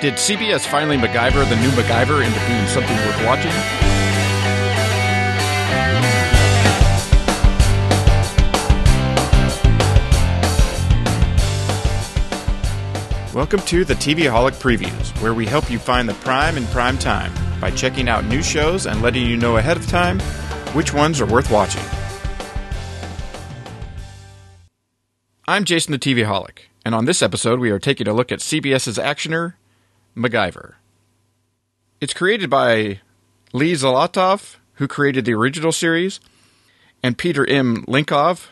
Did CBS finally MacGyver the new MacGyver into being something worth watching? Welcome to the TVaholic Previews, where we help you find the prime in prime time by checking out new shows and letting you know ahead of time which ones are worth watching. I'm Jason the TVaholic, and on this episode we are taking a look at CBS's actioner, MacGyver. It's created by Lee Zlotoff, who created the original series, and Peter M. Lenkov,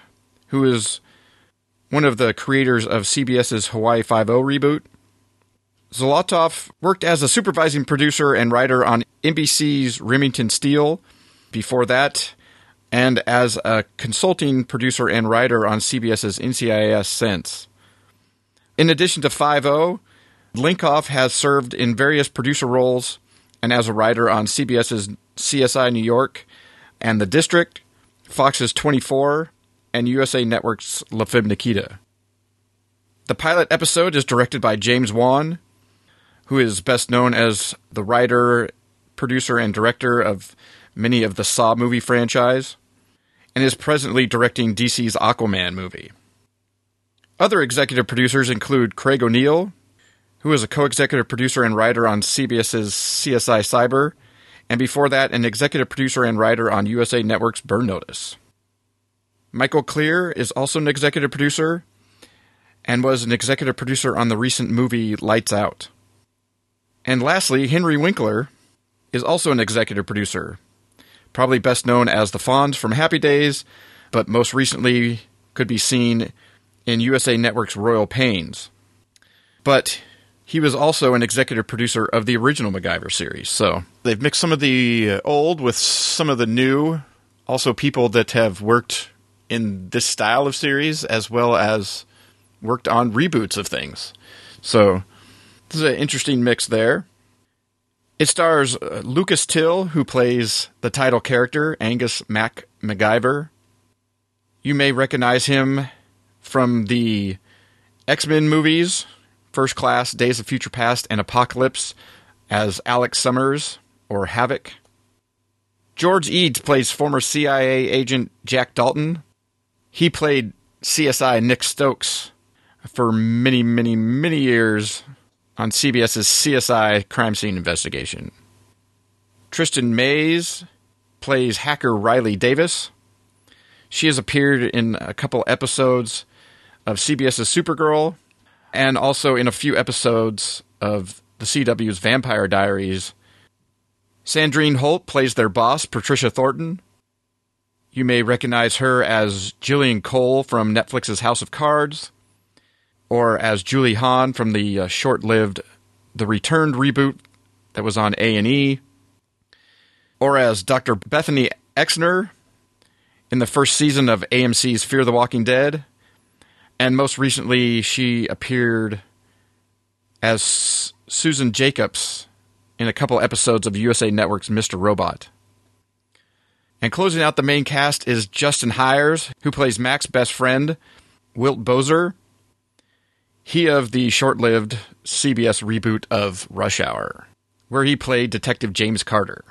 who is one of the creators of CBS's Hawaii Five-O reboot. Zlotoff worked as a supervising producer and writer on NBC's Remington Steele before that, and as a consulting producer and writer on CBS's NCIS since. In addition to Five-O, Lenkov has served in various producer roles and as a writer on CBS's CSI New York and The District, Fox's 24, and USA Network's La Femme Nikita. The pilot episode is directed by James Wan, who is best known as the writer, producer, and director of many of the Saw movie franchise, and is presently directing DC's Aquaman movie. Other executive producers include Craig O'Neill, who is a co executive producer and writer on CBS's CSI Cyber, and before that, an executive producer and writer on USA Network's Burn Notice. Michael Clear is also an executive producer and was an executive producer on the recent movie Lights Out. And lastly, Henry Winkler is also an executive producer, probably best known as the Fonz from Happy Days, but most recently could be seen in USA Network's Royal Pains. But he was also an executive producer of the original MacGyver series. So they've mixed some of the old with some of the new. Also, people that have worked in this style of series as well as worked on reboots of things. So this is an interesting mix there. It stars uh, Lucas Till, who plays the title character, Angus Mac MacGyver. You may recognize him from the X Men movies, First Class, Days of Future Past, and Apocalypse, as Alex Summers or Havoc. George Eads plays former CIA agent Jack Dalton. He played CSI Nick Stokes for many, many, many years on CBS's CSI Crime Scene Investigation. Tristin Mays plays hacker Riley Davis. She has appeared in a couple episodes of CBS's Supergirl and also in a few episodes of the CW's Vampire Diaries. Sandrine Holt plays their boss, Patricia Thornton. You may recognize her as Jillian Cole from Netflix's House of Cards or as Julie Hahn from the uh, short-lived The Returned reboot that was on A&E, or as Dr. Bethany Exner in the first season of AMC's Fear the Walking Dead, and most recently she appeared as Susan Jacobs in a couple episodes of USA Network's Mr. Robot. And closing out the main cast is Justin Hires, who plays Mac's best friend, Wilt Bozer, he of the short lived CBS reboot of Rush Hour, where he played Detective James Carter.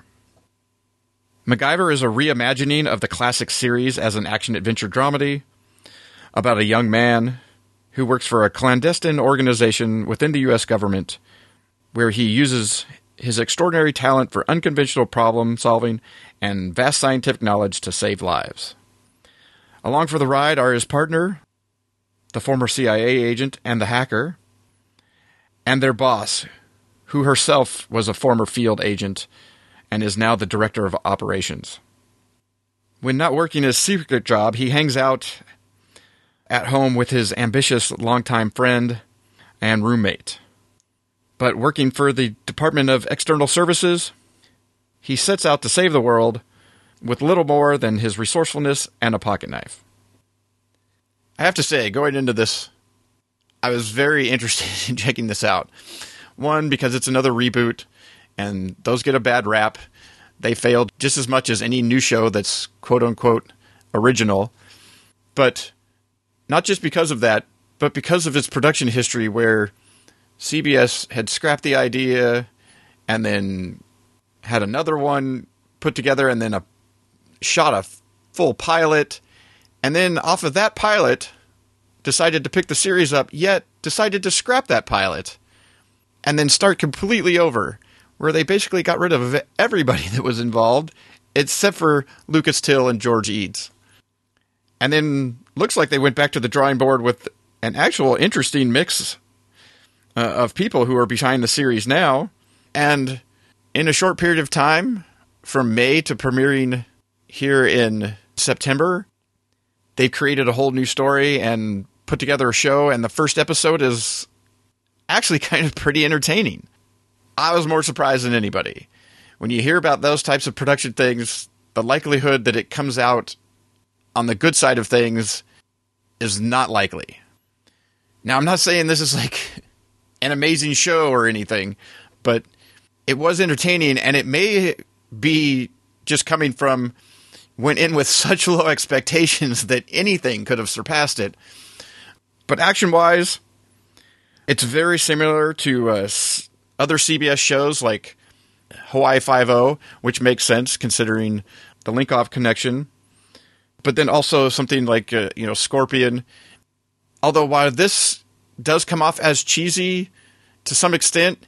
MacGyver is a reimagining of the classic series as an action adventure dramedy about a young man who works for a clandestine organization within the U.S. government where he uses his extraordinary talent for unconventional problem solving and vast scientific knowledge to save lives. Along for the ride are his partner, the former CIA agent and the hacker, and their boss, who herself was a former field agent and is now the director of operations. When not working his secret job, he hangs out at home with his ambitious longtime friend and roommate. But working for the Department of External Services, he sets out to save the world with little more than his resourcefulness and a pocket knife. I have to say, going into this, I was very interested in checking this out. One, because it's another reboot, and those get a bad rap. They failed just as much as any new show that's quote unquote original. But not just because of that, but because of its production history, where CBS had scrapped the idea and then had another one put together and then a shot a full pilot and then off of that pilot decided to pick the series up yet decided to scrap that pilot and then start completely over where they basically got rid of everybody that was involved except for Lucas Till and George Eads. And then looks like they went back to the drawing board with an actual interesting mix uh, of people who are behind the series now. And in a short period of time, from May to premiering here in September, they've created a whole new story and put together a show. And the first episode is actually kind of pretty entertaining. I was more surprised than anybody. When you hear about those types of production things, the likelihood that it comes out on the good side of things is not likely. Now, I'm not saying this is like an amazing show or anything, but it was entertaining and it may be just coming from went in with such low expectations that anything could have surpassed it. But action wise, it's very similar to uh, other CBS shows like Hawaii Five O, which makes sense considering the Lenkov connection. But then also something like uh, you know Scorpion. Although while this does come off as cheesy to some extent,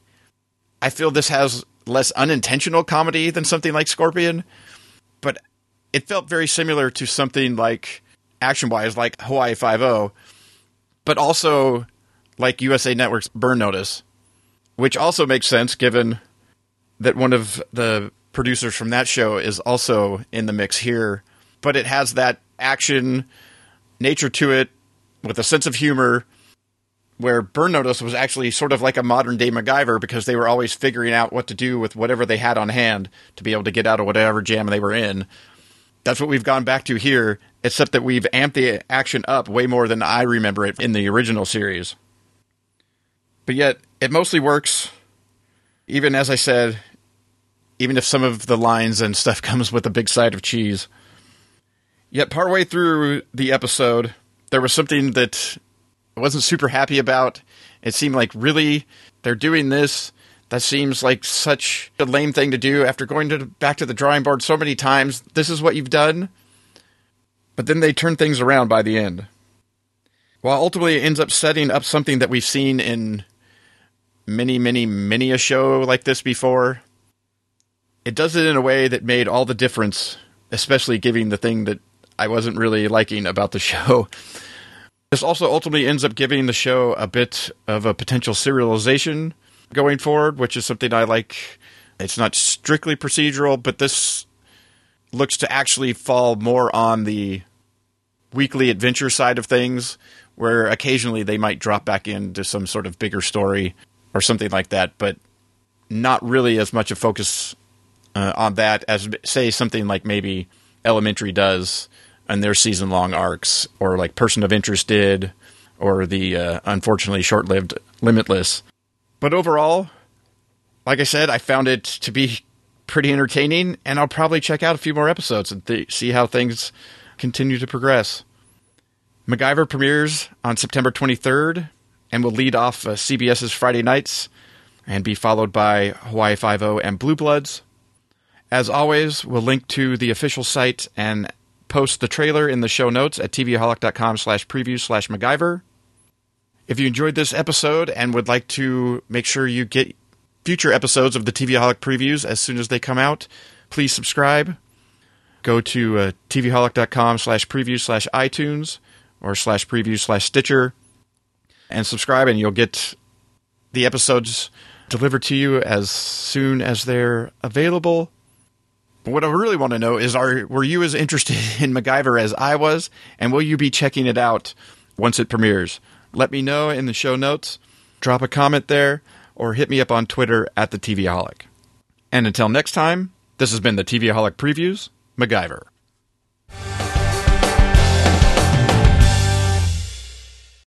I feel this has less unintentional comedy than something like Scorpion. But it felt very similar to something like action wise, like Hawaii Five O, but also like USA Network's Burn Notice, which also makes sense given that one of the producers from that show is also in the mix here. But it has that action nature to it with a sense of humor where Burn Notice was actually sort of like a modern day MacGyver because they were always figuring out what to do with whatever they had on hand to be able to get out of whatever jam they were in. That's what we've gone back to here, except that we've amped the action up way more than I remember it in the original series. But yet, it mostly works. Even as I said, even if some of the lines and stuff comes with a big side of cheese. Yet, partway through the episode, there was something that I wasn't super happy about. It seemed like really they're doing this. That seems like such a lame thing to do after going to back to the drawing board so many times. This is what you've done. But then they turn things around by the end. While ultimately it ends up setting up something that we've seen in many, many, many a show like this before. It does it in a way that made all the difference, especially giving the thing that I wasn't really liking about the show. This also ultimately ends up giving the show a bit of a potential serialization going forward, which is something I like. It's not strictly procedural, but this looks to actually fall more on the weekly adventure side of things, where occasionally they might drop back into some sort of bigger story or something like that, but not really as much a focus uh, on that as, say, something like maybe Elementary does and their season long arcs, or like Person of Interest did, or the uh, unfortunately short lived Limitless. But overall, like I said, I found it to be pretty entertaining, and I'll probably check out a few more episodes and th- see how things continue to progress. MacGyver premieres on September 23rd and will lead off uh, CBS's Friday nights and be followed by Hawaii Five-O and Blue Bloods. As always, we'll link to the official site and post the trailer in the show notes at tvaholic.com slash preview slash MacGyver. If you enjoyed this episode and would like to make sure you get future episodes of the TVaholic previews as soon as they come out, please subscribe. Go to uh, tvaholic.com slash preview slash iTunes or slash preview slash Stitcher and subscribe, and you'll get the episodes delivered to you as soon as they're available. But what I really want to know is are were you as interested in MacGyver as I was, and will you be checking it out once it premieres? Let me know in the show notes. Drop a comment there, or hit me up on Twitter at the TVaholic. And until next time, this has been the TVaholic Previews, MacGyver.